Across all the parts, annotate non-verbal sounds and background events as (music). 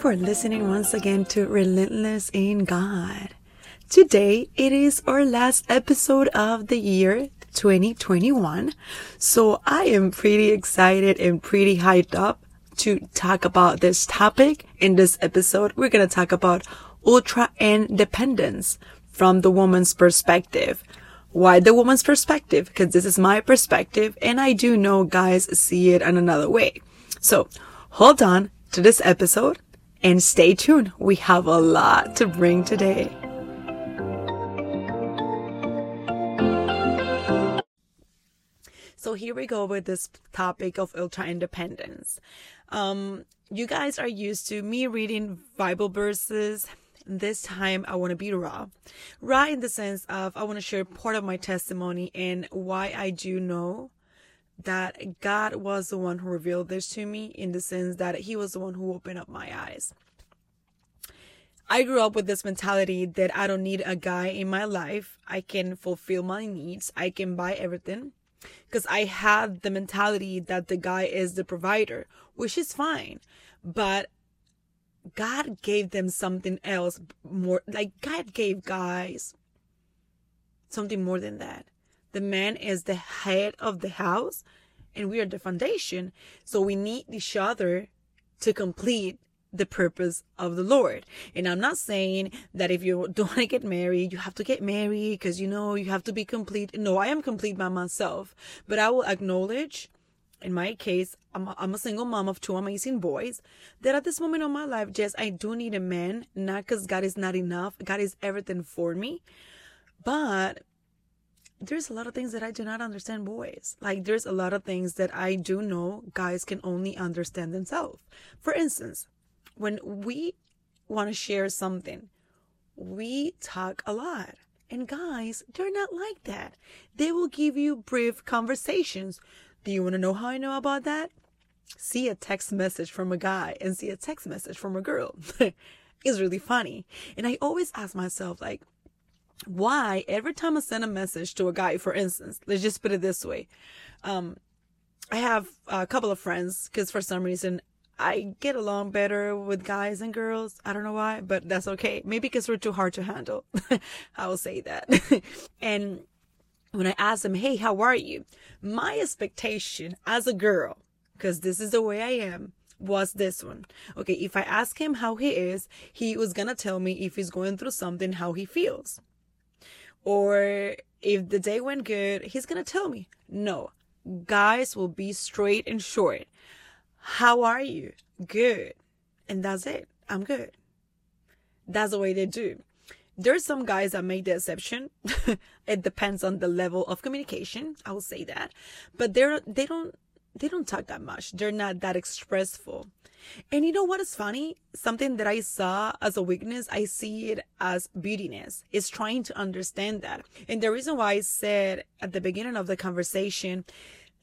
for listening once again to Relentless in God. Today it is our last episode of the year 2021. So I am pretty excited and pretty hyped up to talk about this topic. In this episode, we're going to talk about ultra independence from the woman's perspective. Why the woman's perspective? Because this is my perspective and I do know guys see it in another way. So hold on to this episode and stay tuned. We have a lot to bring today. So here we go with this topic of ultra independence. Um, you guys are used to me reading Bible verses. This time I want to be raw. Raw in the sense of I want to share part of my testimony and why I do know that God was the one who revealed this to me in the sense that he was the one who opened up my eyes. I grew up with this mentality that I don't need a guy in my life. I can fulfill my needs. I can buy everything because I had the mentality that the guy is the provider, which is fine. But God gave them something else more, like God gave guys something more than that. The man is the head of the house and we are the foundation. So we need each other to complete the purpose of the Lord. And I'm not saying that if you (laughs) don't want to get married, you have to get married because you know you have to be complete. No, I am complete by myself, but I will acknowledge in my case, I'm a, I'm a single mom of two amazing boys. That at this moment of my life, yes, I do need a man, not because God is not enough. God is everything for me. But there's a lot of things that I do not understand boys. Like there's a lot of things that I do know guys can only understand themselves. For instance, when we want to share something, we talk a lot. And guys, they're not like that. They will give you brief conversations. Do you want to know how I know about that? See a text message from a guy and see a text message from a girl. (laughs) it's really funny. And I always ask myself, like, why every time I send a message to a guy, for instance, let's just put it this way. Um, I have a couple of friends because for some reason I get along better with guys and girls. I don't know why, but that's okay. Maybe because we're too hard to handle. (laughs) I will say that. (laughs) and when I ask them, Hey, how are you? My expectation as a girl, because this is the way I am, was this one. Okay. If I ask him how he is, he was to tell me if he's going through something, how he feels. Or if the day went good, he's to tell me. No, guys will be straight and short. How are you? Good. And that's it. I'm good. That's the way they do. There's some guys that make the exception. (laughs) it depends on the level of communication. I will say that. But they're, they don't, they don't talk that much. They're not that expressful. And you know what is funny? Something that I saw as a weakness, I see it as beautiness. It's trying to understand that. And the reason why I said at the beginning of the conversation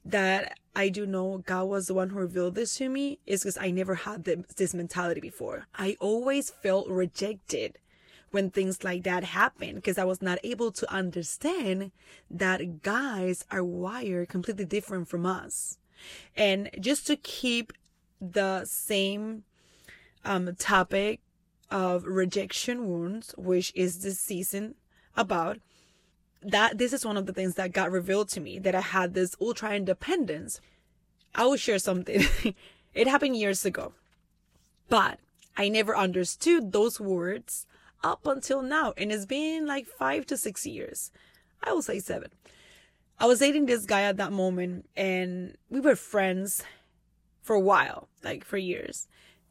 that I do know God was the one who revealed this to me is because I never had this mentality before. I always felt rejected when things like that happen because I was not able to understand that guys are wired completely different from us. And just to keep the same um, topic of rejection wounds, which is this season about, that this is one of the things that got revealed to me that I had this ultra independence. I will share something. (laughs) it happened years ago, but I never understood those words up until now. And it's been like five to six years. I will say seven. I was dating this guy at that moment and we were friends for a while, like for years.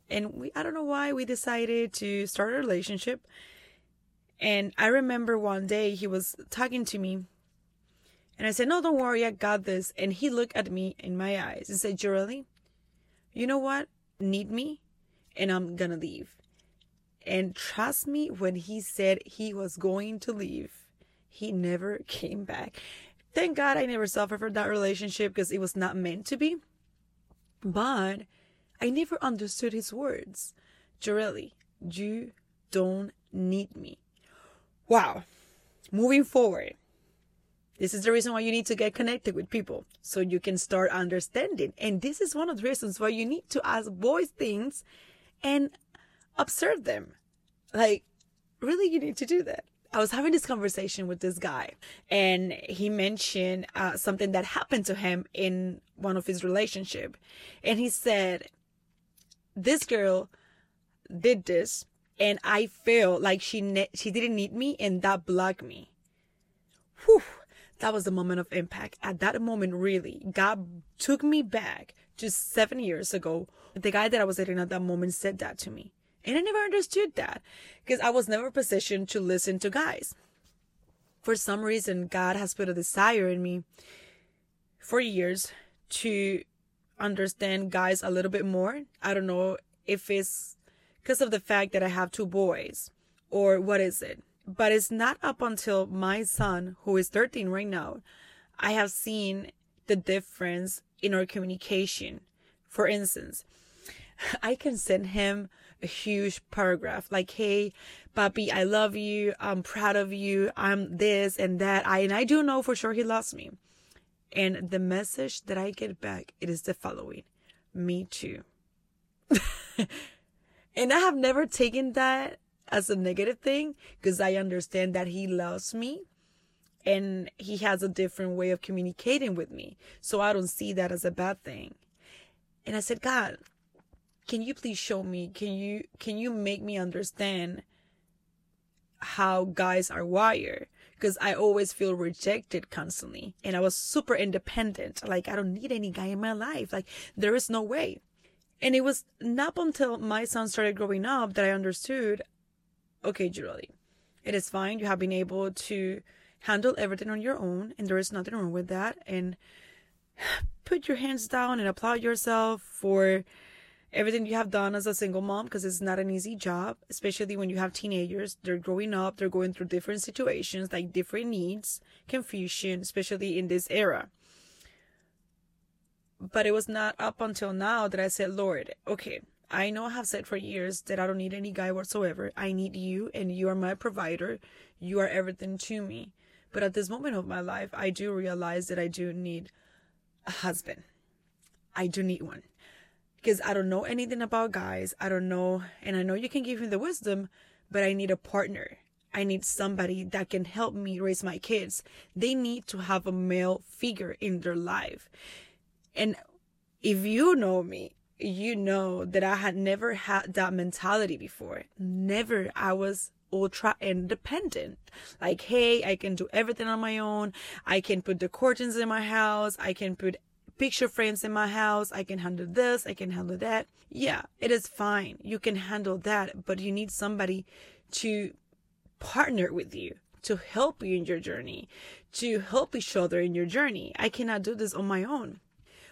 And we, I don't know why we decided to start a relationship. And I remember one day he was talking to me and I said, no, don't worry. I got this. And he looked at me in my eyes and said, Jorely, you know what? Need me and I'm to leave. And trust me, when he said he was going to leave, he never (laughs) came back. Thank God I never suffered from that relationship because it was not meant to be. But I never understood his words. Jorely, you don't need me. Wow. Moving forward. This is the reason why you need to get connected with people so you can start understanding. And this is one of the reasons why you need to ask boys things and observe them. Like, really, you need to do that. I was having this conversation with this guy, and he mentioned uh, something that happened to him in one of his relationship, and he said, "This girl did this, and I felt like she ne- she didn't need me, and that blocked me." Whew, that was the moment of impact. At that moment, really, God took me back just seven years ago. The guy that I was dating at that moment said that to me. And I never understood that because I was never positioned to listen to guys. For some reason, God has put a desire in me for years to understand guys a little bit more. I don't know if it's because of the fact that I have two boys or what is it. But it's not up until my son, who is 13 right now, I have seen the difference in our communication. For instance, (laughs) I can send him a huge paragraph like, Hey, Papi, I love you. I'm proud of you. I'm this and that. I, and I do know for sure he loves me. And the message that I get back, it is the following. Me too. (laughs) and I have never taken that as a negative thing because I understand that he loves me and he has a different way of communicating with me. So I don't see that as a bad thing. And I said, God, can you please show me? Can you, can you make me understand how guys are wired? Because I always feel rejected constantly. And I was super independent. Like, I don't need any guy in my life. Like, there is no way. And it was not until my son started growing up that I understood okay, Julie, it is fine. You have been able to handle everything on your own, and there is nothing wrong with that. And (sighs) put your hands down and applaud yourself for everything you have done as a single mom because it's not an easy job, especially when you have teenagers. They're growing up, they're going through different situations, like different needs, confusion, especially in this era. But it was not up until now that I said, Lord, okay, I know I have said for years that I don't need any guy whatsoever. I need you, and you are my provider. You are everything to me. But at this moment of my life, I do realize that I do need a husband. I do need one. Because I don't know anything about guys. I don't know, and I know you can give me the wisdom, but I need a partner. I need somebody that can help me raise my kids. They need to have a male figure in their life. And if you know me, you know that I had never had that mentality before. Never. I was ultra independent. Like, hey, I can do everything on my own. I can put the curtains in my house. I can put picture frames in my house. I can handle this. I can handle that. Yeah, it is fine. You can handle that, but you need somebody to partner with you, to help you in your journey, to help each other in your journey. I cannot do this on my own.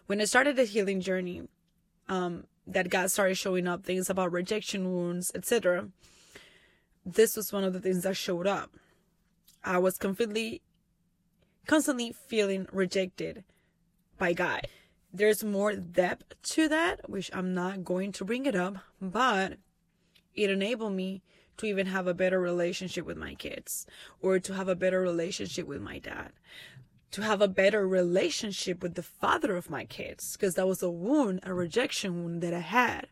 When I started the healing journey, um, that God started showing up things about rejection wounds, etc. This was one of the things that showed up. I was completely, constantly feeling rejected by God. There's more depth to that, which I'm not going to bring it up, but it enabled me to even have a better relationship with my kids or to have a better relationship with my dad to have a better relationship with the father of my kids because that was a wound, a rejection wound that I had.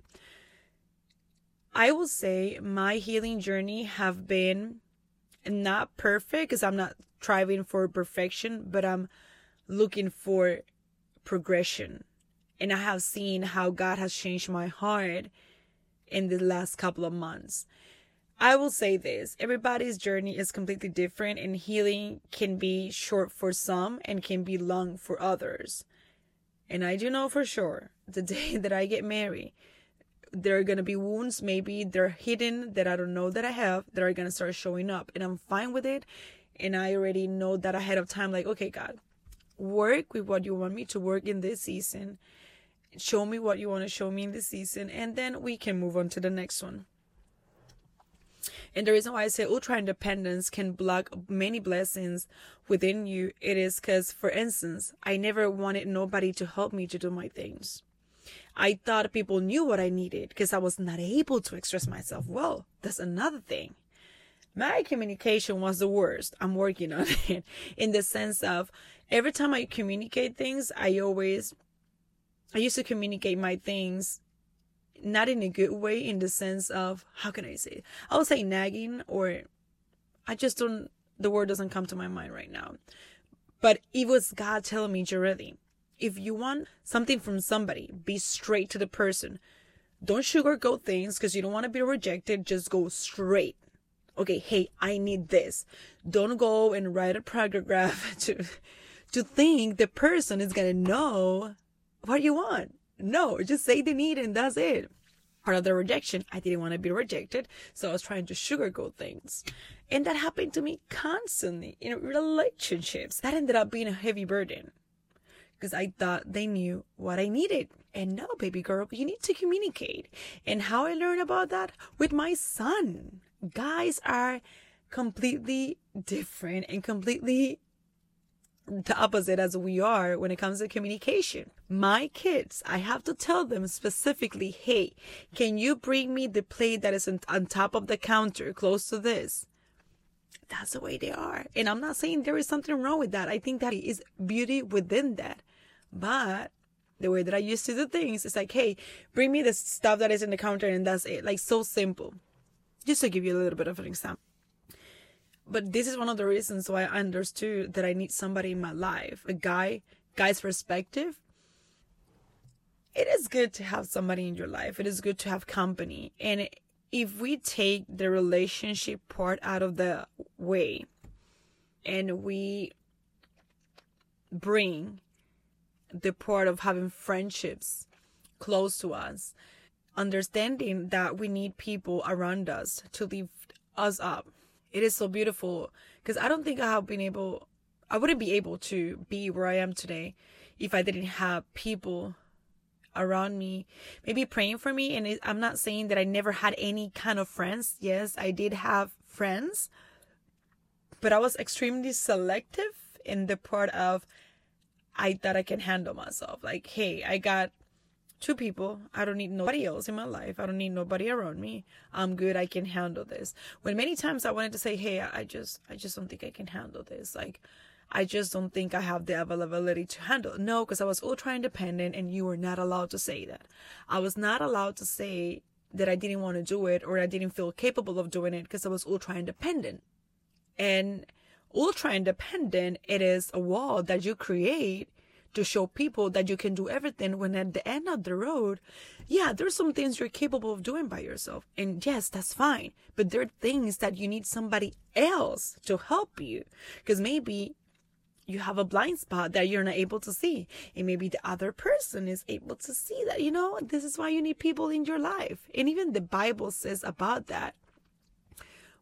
I will say my healing journey have been not perfect because I'm not striving for perfection, but I'm looking for progression. And I have seen how God has changed my heart in the last couple of months. I will say this everybody's journey is completely different, and healing can be short for some and can be long for others. And I do know for sure the day (laughs) that I get married, there are to be wounds, maybe they're hidden that I don't know that I have, that are to start showing up. And I'm fine with it. And I already know that ahead of time, like, okay, God, work with what you want me to work in this season. Show me what you want to show me in this season. And then we can move on to the next one. And the reason why I say ultra independence can block many blessings within you, it is because, for instance, I never wanted nobody to help me to do my things. I thought people knew what I needed because I was not able to express myself well. That's another thing. My communication was the worst. I'm working on (laughs) it in the sense of every time I communicate things, I always, I used to communicate my things not in a good way in the sense of how can I say it? I would say nagging or I just don't the word doesn't come to my mind right now. But it was God telling me, Jareli, if you want something from somebody, be straight to the person. Don't sugarcoat things because you don't want to be rejected. Just go straight. Okay, hey, I need this. Don't go and write a paragraph (laughs) to to think the person is gonna know what you want. No, just say the need and that's it. Part of the rejection, I didn't want to be rejected, so I was trying to sugarcoat things. And that happened to me constantly in relationships. That ended up being a heavy burden because I thought they knew what I needed. And no, baby girl, you need to communicate. And how I learned about that? With my son. Guys are completely different and completely the opposite as we are when it comes to communication. My kids, I have to tell them specifically, hey, can you bring me the plate that is on top of the counter close to this? That's the way they are. And I'm not saying there is something wrong with that. I think that is beauty within that. But the way that I used to do things is like, hey, bring me the stuff that is in the counter and that's it. Like so simple. Just to give you a little bit of an example but this is one of the reasons why I understood that I need somebody in my life, a guy, guy's perspective. It is good to have somebody in your life. It is good to have company. And if we take the relationship part out of the way and we bring the part of having friendships close to us, understanding that we need people around us to lift us up it is so beautiful because I don't think I have been able, I wouldn't be able to be where I am today if I didn't have people around me, maybe praying for me. And I'm not saying that I never had any kind of friends. Yes, I did have friends, but I was extremely selective in the part of I thought I can handle myself. Like, hey, I got two people. I don't need nobody else in my life. I don't need nobody around me. I'm good. I can handle this. When many times I wanted to say, Hey, I just, I just don't think I can handle this. Like, I just don't think I have the availability to handle. No, because I was ultra independent and you were not allowed to say that. I was not allowed to say that I didn't want to do it or I didn't feel capable of doing it because I was ultra independent. And ultra independent, it is a wall that you create to show people that you can do everything when at the end of the road, yeah, there's some things you're capable of doing by yourself. And yes, that's fine. But there are things that you need somebody else to help you. Because maybe you have a blind spot that you're not able to see. And maybe the other person is able to see that, you know, this is why you need people in your life. And even the Bible says about that.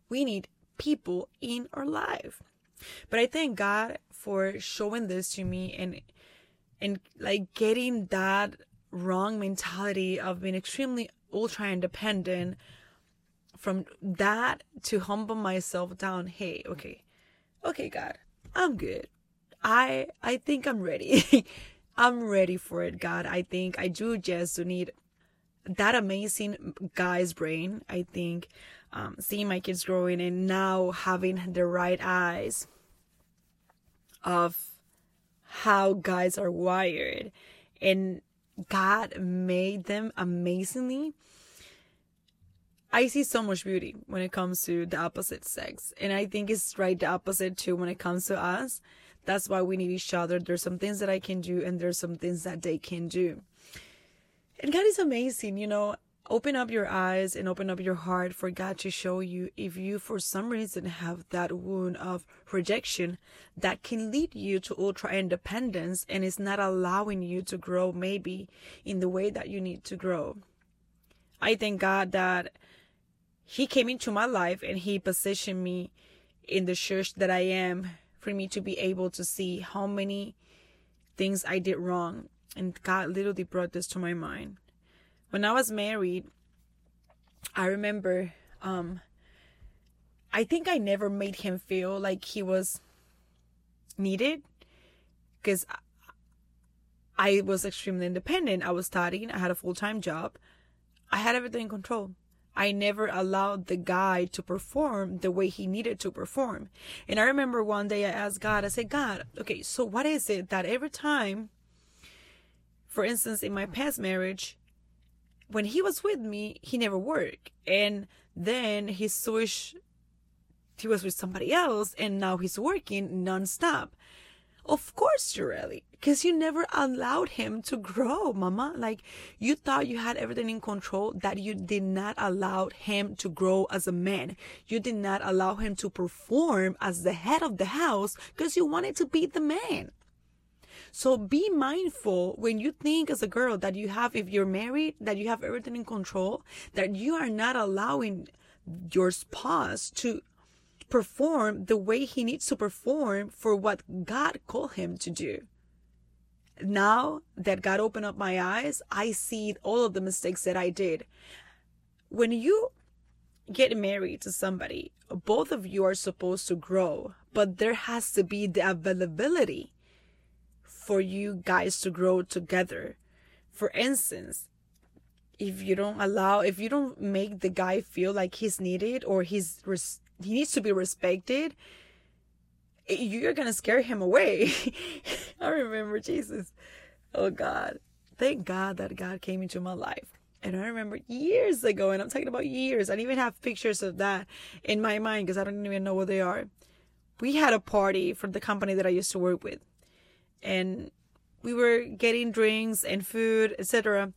We need people in our life. But I thank God for showing this to me and and like getting that wrong mentality of being extremely ultra independent from that to humble myself down hey okay okay god i'm good. I i think i'm ready. (laughs) I'm ready for it god. I think i do just need that amazing guy's brain i think um, seeing my kids growing and now having the right eyes of how guys are wired and God made them amazingly. I see so much beauty when it comes to the opposite sex. And I think it's right the opposite too when it comes to us. That's why we need each other. There's some things that I can do and there's some things that they can do. And God is amazing, you know open up your eyes and open up your heart for God to show you if you for some reason have that wound of rejection that can lead you to ultra independence and is not allowing you to grow maybe in the way that you need to grow. I thank God that he came into my life and he positioned me in the church that I am for me to be able to see how many things I did wrong. And God literally brought this to my mind when I was married, I remember um I think I never made him feel like he was needed because I was extremely independent. I was studying, I had a full time job, I had everything in control. I never allowed the guy to perform the way he needed to perform. And I remember one day I asked God, I said, God, okay, so what is it that every time, for instance, in my past marriage, when he was with me, he never worked. And then he switched, he was with somebody else, and now he's working nonstop. Of course, Joreli, because you never allowed him to grow, mama. Like, you thought you had everything in control, that you did not allow him to grow as a man. You did not allow him to perform as the head of the house because you wanted to be the man. So be mindful when you think as a girl that you have, if you're married, that you have everything in control, that you are not allowing your spouse to perform the way he needs to perform for what God called him to do. Now that God opened up my eyes, I see all of the mistakes that I did. When you get married to somebody, both of you are supposed to grow, but there has to be the availability for you guys to grow together. For instance, if you don't allow, if you don't make the guy feel like he's needed or he's res- he needs to be respected, you're gonna scare him away. (laughs) I remember Jesus. Oh God, thank God that God came into my life. And I remember years ago, and I'm talking about years. I even have pictures of that in my mind because I don't even know what they are. We had a party for the company that I used to work with and we were getting drinks and food, etc.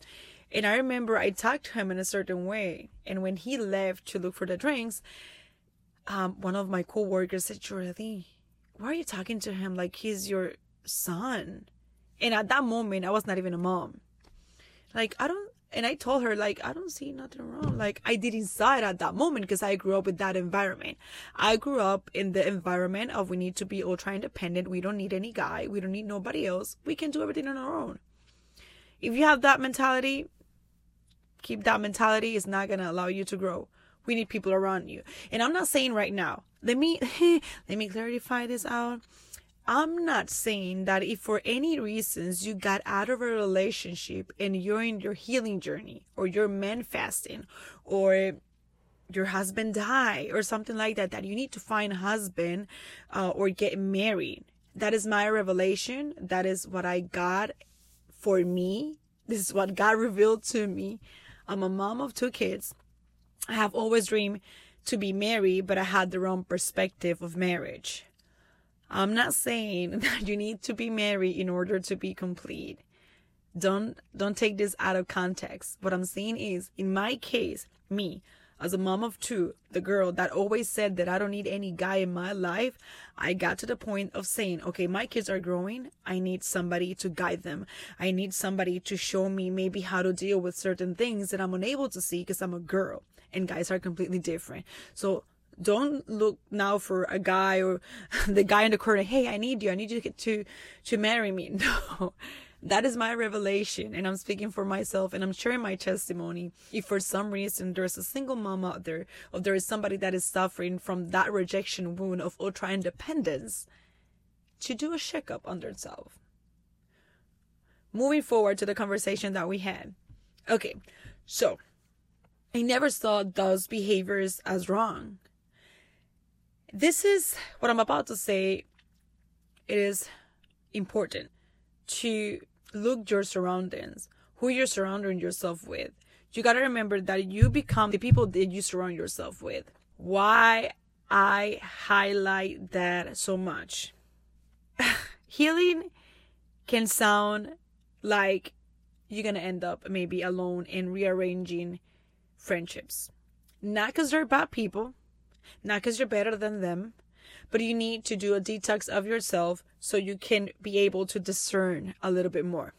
And I remember I talked to him in a certain way. And when he left to look for the drinks, um, one of my coworkers said, Joreli, why are you talking to him like he's your son? And at that moment, I was not even a mom. Like, I don't, and I told her, like, I don't see nothing wrong. Like, I did inside at that moment because I grew up with that environment. I grew up in the environment of we need to be ultra independent. We don't need any guy. We don't need nobody else. We can do everything on our own. If you have that mentality, keep that mentality. It's not going to allow you to grow. We need people around you. And I'm not saying right now, let me, (laughs) let me clarify this out. I'm not saying that if for any reasons you got out of a relationship and you're in your healing journey or you're manifesting or your husband died or something like that, that you need to find a husband uh, or get married. That is my revelation. That is what I got for me. This is what God (laughs) revealed to me. I'm a mom of two kids. I have always dreamed to be married, but I had the wrong perspective of marriage. I'm not saying (laughs) that you need to be married in order to be complete. Don't don't take this out of context. What I'm saying is, in my case, me, as a mom of two, the girl that always said that I don't need any guy in my life, I got to the point of saying, okay, my kids are growing. I need somebody to guide them. I need somebody to show me maybe how to deal with certain things that I'm unable to see because I'm a girl and guys are completely different. So don't look now for a guy or (laughs) the guy in the corner hey i need you. I need you to to marry me. (laughs) No. That is my revelation and i'm speaking for myself and i'm sharing my testimony. If for some reason there's a single mom out there or there is somebody that is suffering from that rejection wound of ultra independence to do a checkup on themselves. Moving forward to the conversation that we had. Okay so i never saw those behaviors as wrong this is what I'm about to say. It is important to look your surroundings, who you're surrounding yourself with. You got to remember that you become the people that you surround yourself with. Why I highlight that so much. (sighs) Healing can sound like you're going to end up maybe alone and rearranging friendships. Not because they're bad people, not because you're better than them, but you need to do a detox of yourself so you can be able to discern a little bit more.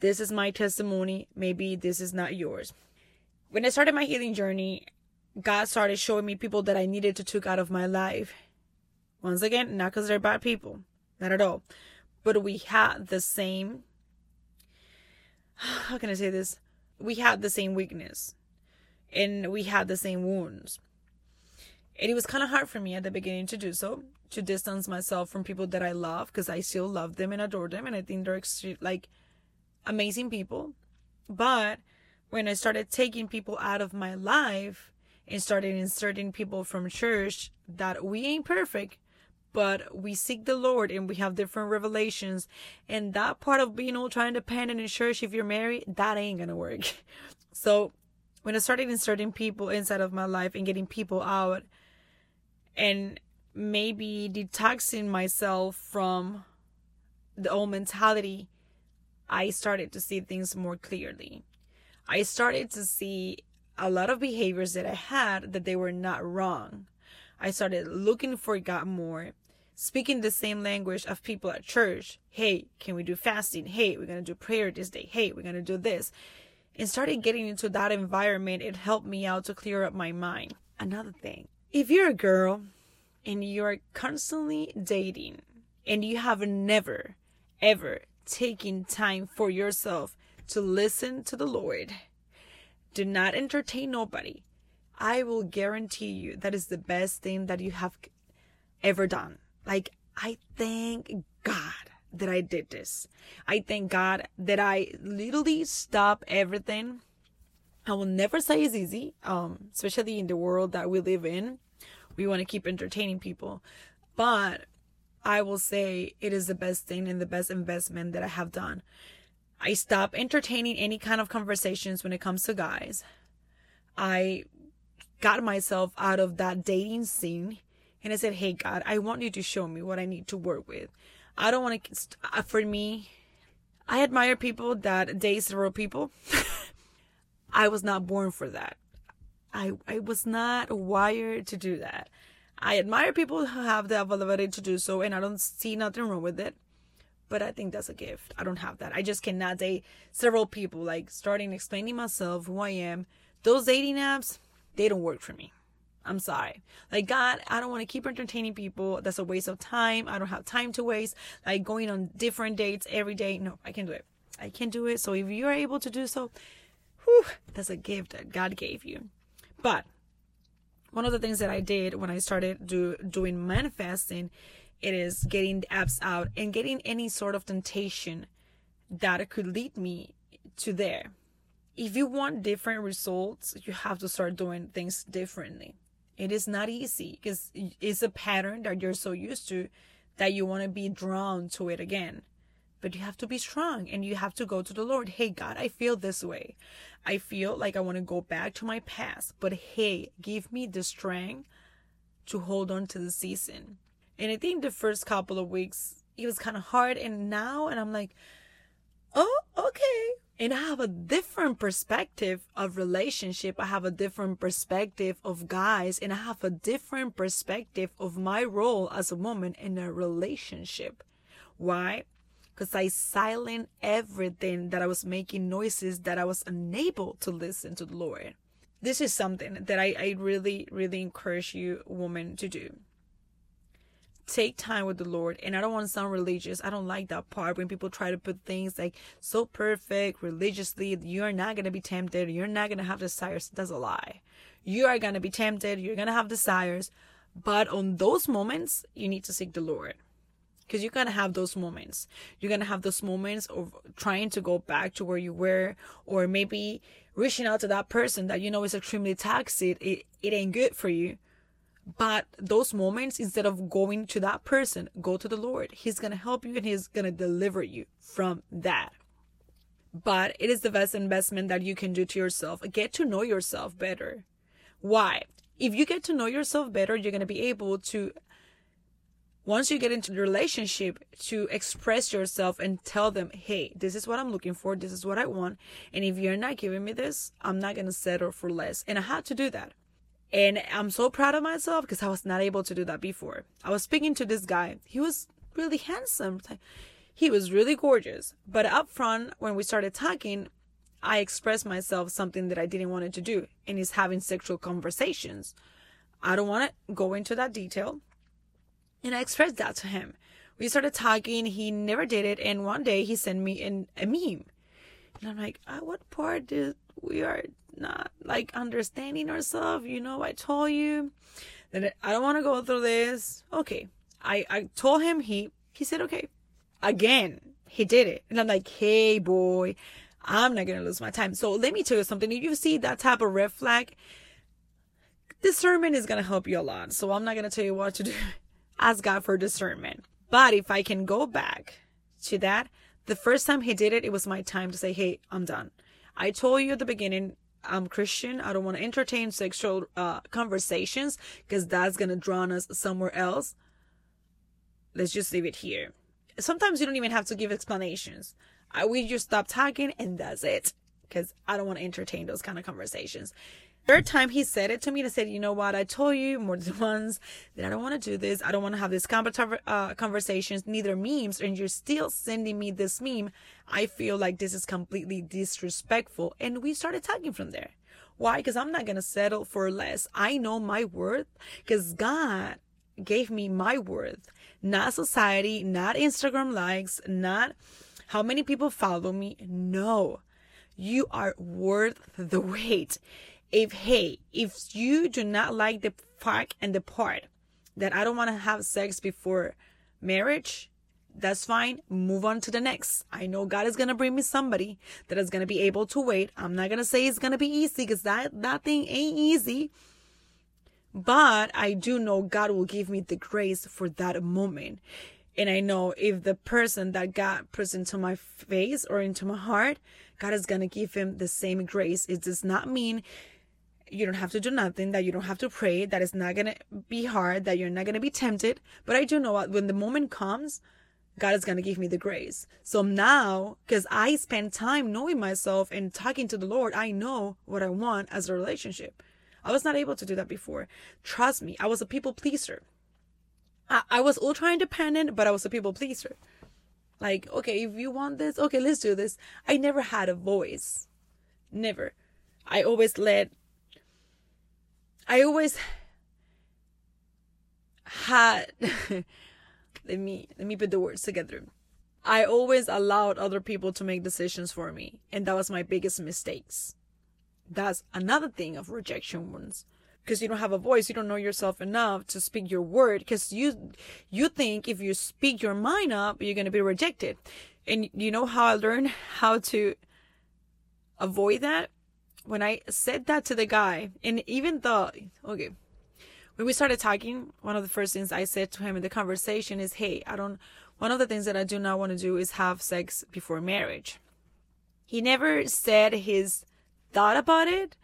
This is my testimony. Maybe this is not yours. When I started my healing journey, God started showing me people that I needed to take out of my life. Once again, not because they're bad people, not at all. But we had the same, (sighs) how can I say this? We had the same weakness and we had the same wounds. And it was kind of hard for me at the beginning to do so, to distance myself from people that I love because I still love them and adore them. And I think they're extreme, like amazing people. But when I started taking people out of my life and started inserting people from church that we ain't perfect, but we seek the Lord and we have different revelations. And that part of being all trying ultra independent in church, if you're married, that ain't gonna work. (laughs) So when I started inserting people inside of my life and getting people out and maybe detoxing myself from the old mentality, I started to see things more clearly. I started to see a lot of behaviors that I had that they were not wrong. I started looking for God more, speaking the same language of people at church. Hey, can we do fasting? Hey, we're going to do prayer this day. Hey, we're going to do this. And started getting into that environment. It helped me out to clear up my mind. Another thing, if you're a girl and you're constantly dating and you have never, ever taken time for yourself to listen to the Lord, do not entertain nobody. I will guarantee you that is the best thing that you have ever done. Like, I thank God that I did this. I thank God that I literally stopped everything. I will never say it's easy, um, especially in the world that we live in. We want to keep entertaining people. But I will say it is the best thing and the best investment that I have done. I stopped entertaining any kind of conversations when it comes to guys. I got myself out of that dating scene and I said, Hey, God, I want you to show me what I need to work with. I don't want to, uh, for me, I admire people that date several people. (laughs) I was not born for that. I, I was not wired to do that. I admire people who have the ability to do so, and I don't see nothing wrong with it. But I think that's a gift. I don't have that. I just cannot date several people. Like starting explaining myself, who I am. Those dating apps, they don't work for me. I'm sorry. Like, God, I don't want to keep entertaining people. That's a waste of time. I don't have time to waste. Like, going on different dates every day. No, I can't do it. I can't do it. So, if you're able to do so, whew, that's a gift that God gave you. But one of the things that I did when I started do, doing manifesting, it is getting the apps out and getting any sort of temptation that could lead me to there if you want different results, you have to start doing things differently. It is not easy because it's a pattern that you're so used to that you want to be drawn to it again. But you have to be strong and you have to go to the Lord. Hey, God, I feel this way. I feel like I want to go back to my past. But hey, give me the strength to hold on to the season. And I think the first couple of weeks, it was kind of hard. And now, and I'm like, oh, okay and I have a different perspective of relationship. I have a different perspective of guys and I have a different perspective of my role as a woman in a relationship. Why? Because I silent everything that I was making noises that I was unable to listen to the Lord. This is something that I, I really, really encourage you, woman, to do take time with the Lord. And I don't want to sound religious. I don't like that part when people try to put things like so perfect religiously. You're not going to be tempted. You're not going to have desires. That's a lie. You are going to be tempted. You're going to have desires. But on those moments, you need to seek the Lord. Because you're to have those moments. You're to have those moments of trying to go back to where you were, or maybe reaching out to that person that you know is extremely toxic. It, it ain't good for you but those moments, instead of going to that person, go to the Lord. He's to help you and He's to deliver you from that. But it is the best investment that you can do to yourself. Get to know yourself better. Why? If you get to know yourself better, you're going to be able to, once you get into the relationship, to express yourself and tell them, hey, this is what I'm looking for. This is what I want. And if you're not giving me this, I'm not going to settle for less. And I had to do that. And I'm so proud of myself because I was not able to do that before. I was speaking to this guy. He was really handsome. He was really gorgeous. But up front, when we started talking, I expressed myself something that I didn't want to do, and he's having sexual conversations. I don't want to go into that detail. And I expressed that to him. We started talking. He never did it. And one day he sent me an, a meme. And I'm like, uh, what part did we are not like understanding ourselves. You know, I told you that I don't want to go through this. Okay. I, I told him he, he said, okay. Again, he did it. And I'm like, hey, boy, I'm not going to lose my time. So let me tell you something. If you see that type of red flag, discernment is going to help you a lot. So I'm not going to tell you what to do. (laughs) ask God for discernment. But if I can go back to that, the first time he did it, it was my time to say, hey, I'm done. I told you at the beginning, I'm Christian. I don't want to entertain sexual uh, conversations because that's going to draw us somewhere else. Let's just leave it here. Sometimes you don't even have to give explanations. I, we just stop talking and that's it because I don't want to entertain those kind of conversations. Third time he said it to me, I said, you know what? I told you more than (laughs) once that I don't want to do this. I don't want to have these uh, conversations, neither memes, and you're still sending me this meme. I feel like this is completely disrespectful. And we started talking from there. Why? Because I'm not going to settle for less. I know my worth because God gave me my worth, not society, not Instagram likes, not how many people follow me. No, you are worth the wait if hey, if you do not like the fact and the part that I don't want to have sex before marriage, that's fine. Move on to the next. I know God is gonna bring me somebody that is gonna be able to wait. I'm not gonna say it's gonna be easy because that that thing ain't easy. But I do know God will give me the grace for that moment. And I know if the person that God puts into my face or into my heart, God is gonna give him the same grace. It does not mean you don't have to do nothing, that you don't have to pray, that it's not to be hard, that you're not to be tempted. But I do know what, when the moment comes, God is to give me the grace. So now, because I spend time knowing myself and talking to the Lord, I know what I want as a relationship. I was not able to do that before. Trust me, I was a people pleaser. I, I was ultra independent, but I was a people pleaser. Like, okay, if you want this, okay, let's do this. I never had a voice. Never. I always let I always had (laughs) let me let me put the words together. I always allowed other people to make decisions for me, and that was my biggest mistakes. That's another thing of rejection wounds. Because you don't have a voice, you don't know yourself enough to speak your word. Because you, you think if you speak your mind up, you're gonna be rejected. And you know how I learned how to avoid that? When I said that to the guy, and even though, okay, when we started talking, one of the first things I said to him in the conversation is, Hey, I don't, one of the things that I do not want to do is have sex before marriage. He never said his thought about it,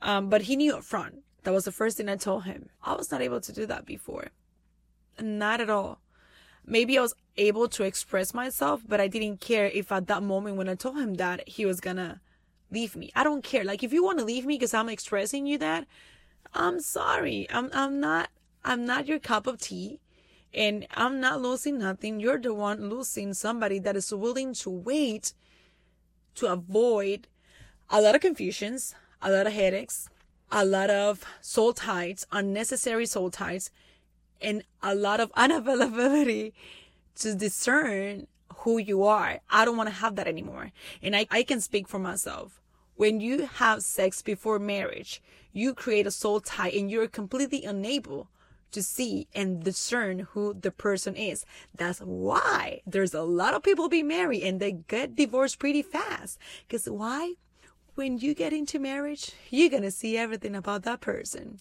um, but he knew up front. That was the first thing I told him. I was not able to do that before. Not at all. Maybe I was able to express myself, but I didn't care if at that moment when I told him that he was gonna leave me. I don't care. Like if you want to leave me because I'm expressing you that, I'm sorry. I'm I'm not I'm not your cup of tea. And I'm not losing nothing. You're the one losing somebody that is willing to wait to avoid a lot of confusions, a lot of headaches, a lot of soul ties, unnecessary soul ties, and a lot of (laughs) unavailability to discern who you are. I don't want to have that anymore. And I, I can speak for myself. When you have sex before marriage, you create a soul tie and you're completely unable to see and discern who the person is. That's why there's a lot of people be married and they get divorced pretty fast. Cause why? When you get into marriage, you're gonna see everything about that person.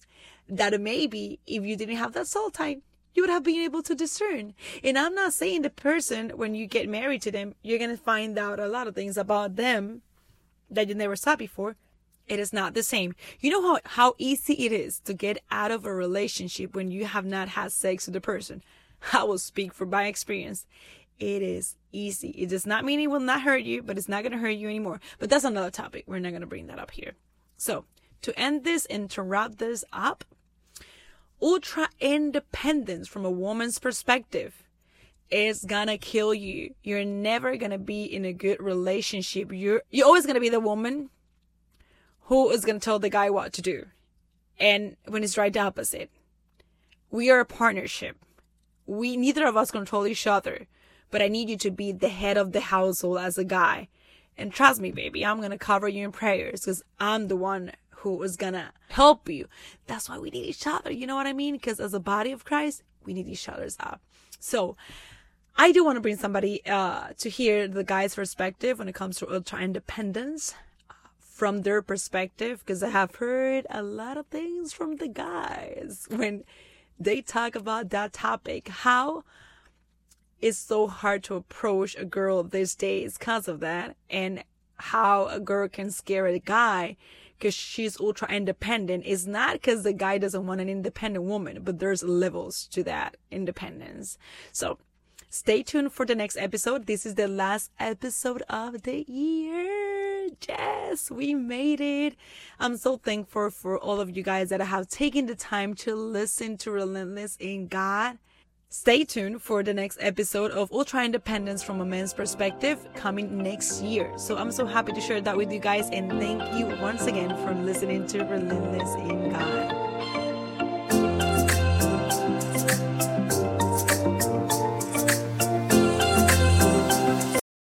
That maybe if you didn't have that soul tie, you would have been able to discern. And I'm not saying the person, when you get married to them, you're gonna find out a lot of things about them that you never saw before, it is not the same. You know how, how easy it is to get out of a relationship when you have not had sex with the person. I will speak from my experience. It is easy. It does not mean it will not hurt you, but it's not going to hurt you anymore. But that's another topic. We're not going to bring that up here. So to end this and to wrap this up, ultra independence from a woman's perspective is gonna kill you. You're never gonna be in a good relationship. You're you're always gonna be the woman who is gonna tell the guy what to do. And when it's right the opposite. We are a partnership. We neither of us control each other. But I need you to be the head of the household as a guy. And trust me, baby, I'm gonna cover you in prayers because I'm the one who is gonna help you. That's why we need each other. You know what I mean? Because as a body of Christ, we need each other's up. So I do want to bring somebody uh, to hear the guy's perspective when it comes to ultra independence uh, from their perspective because I have heard a lot of things from the guys when they talk about that topic. How it's so hard to approach a girl these days because of that, and how a girl can scare a guy because she's ultra independent is not because the guy doesn't want an independent woman, but there's levels to that independence. So stay tuned for the next episode. This is the last episode of the year. Yes, we made it. I'm so thankful for all of you guys that have taken the time to listen to Relentless in God. Stay tuned for the next episode of Ultra Independence from a Man's Perspective coming next year. So I'm so happy to share that with you guys and thank you once again for listening to Relentless in God.